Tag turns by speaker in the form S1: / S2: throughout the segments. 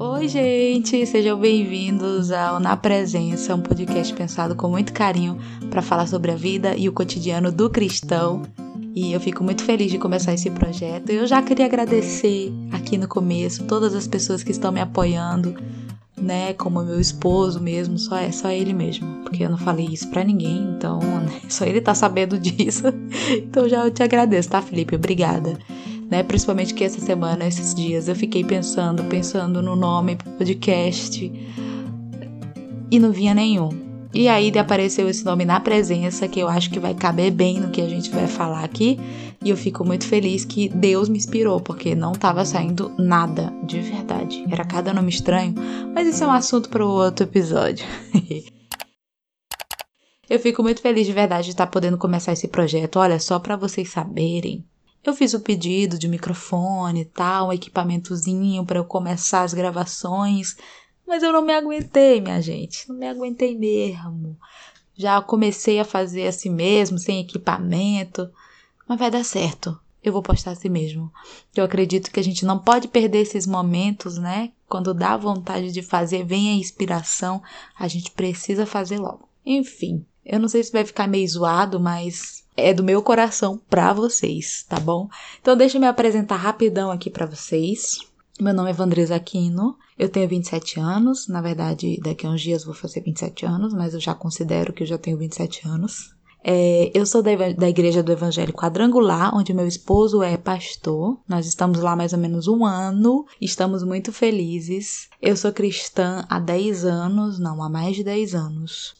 S1: Oi, gente, sejam bem-vindos ao Na Presença, um podcast pensado com muito carinho para falar sobre a vida e o cotidiano do cristão. E eu fico muito feliz de começar esse projeto. Eu já queria agradecer aqui no começo todas as pessoas que estão me apoiando, né, como meu esposo mesmo, só é só ele mesmo, porque eu não falei isso para ninguém, então né, só ele tá sabendo disso. Então já eu te agradeço, tá, Felipe? Obrigada né? Principalmente que essa semana, esses dias, eu fiquei pensando, pensando no nome pro podcast e não vinha nenhum. E aí apareceu esse nome na presença, que eu acho que vai caber bem no que a gente vai falar aqui. E eu fico muito feliz que Deus me inspirou, porque não estava saindo nada de verdade. Era cada nome estranho, mas isso é um assunto para outro episódio. eu fico muito feliz de verdade de estar podendo começar esse projeto. Olha, só para vocês saberem, eu fiz o pedido de microfone e tal, um equipamentozinho para eu começar as gravações, mas eu não me aguentei, minha gente, não me aguentei mesmo. Já comecei a fazer assim mesmo, sem equipamento, mas vai dar certo. Eu vou postar assim mesmo. Eu acredito que a gente não pode perder esses momentos, né? Quando dá vontade de fazer, vem a inspiração, a gente precisa fazer logo. Enfim, eu não sei se vai ficar meio zoado, mas é do meu coração para vocês, tá bom? Então deixa eu me apresentar rapidão aqui para vocês. Meu nome é Vandresa Aquino, eu tenho 27 anos, na verdade daqui a uns dias vou fazer 27 anos, mas eu já considero que eu já tenho 27 anos. É, eu sou da, da Igreja do Evangelho Quadrangular, onde meu esposo é pastor. Nós estamos lá mais ou menos um ano, estamos muito felizes. Eu sou cristã há 10 anos, não, há mais de 10 anos.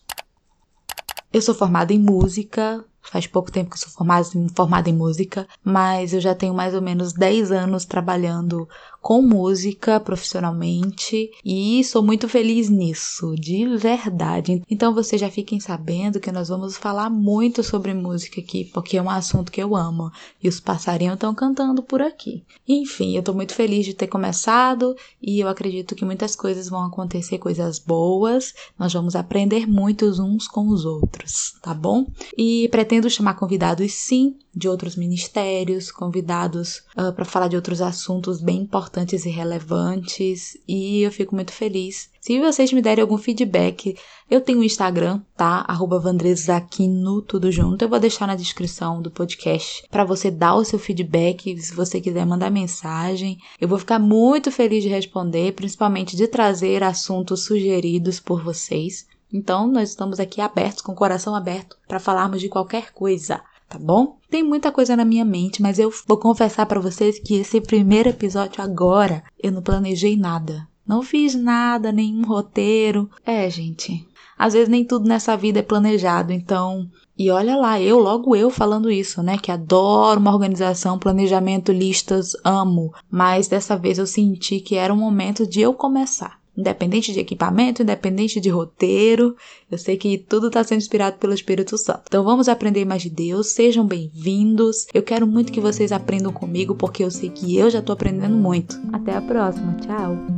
S1: Eu sou formada em música, Faz pouco tempo que eu sou formada, formada em música, mas eu já tenho mais ou menos 10 anos trabalhando com música profissionalmente e sou muito feliz nisso, de verdade. Então vocês já fiquem sabendo que nós vamos falar muito sobre música aqui, porque é um assunto que eu amo e os passarinhos estão cantando por aqui. Enfim, eu tô muito feliz de ter começado e eu acredito que muitas coisas vão acontecer, coisas boas. Nós vamos aprender muitos uns com os outros, tá bom? E pretendo chamar convidados sim de outros ministérios, convidados uh, para falar de outros assuntos bem importantes e relevantes, e eu fico muito feliz. Se vocês me derem algum feedback, eu tenho um Instagram, tá? Arroba Vandresaquino, tudo junto. Eu vou deixar na descrição do podcast para você dar o seu feedback, se você quiser mandar mensagem. Eu vou ficar muito feliz de responder, principalmente de trazer assuntos sugeridos por vocês. Então, nós estamos aqui abertos, com o coração aberto, para falarmos de qualquer coisa tá bom? Tem muita coisa na minha mente, mas eu vou confessar para vocês que esse primeiro episódio agora eu não planejei nada. Não fiz nada, nenhum roteiro. É, gente. Às vezes nem tudo nessa vida é planejado, então. E olha lá, eu, logo eu falando isso, né? Que adoro uma organização, planejamento, listas, amo. Mas dessa vez eu senti que era o momento de eu começar independente de equipamento, independente de roteiro. Eu sei que tudo está sendo inspirado pelo Espírito Santo. Então vamos aprender mais de Deus, sejam bem-vindos. Eu quero muito que vocês aprendam comigo, porque eu sei que eu já estou aprendendo muito. Até a próxima, tchau!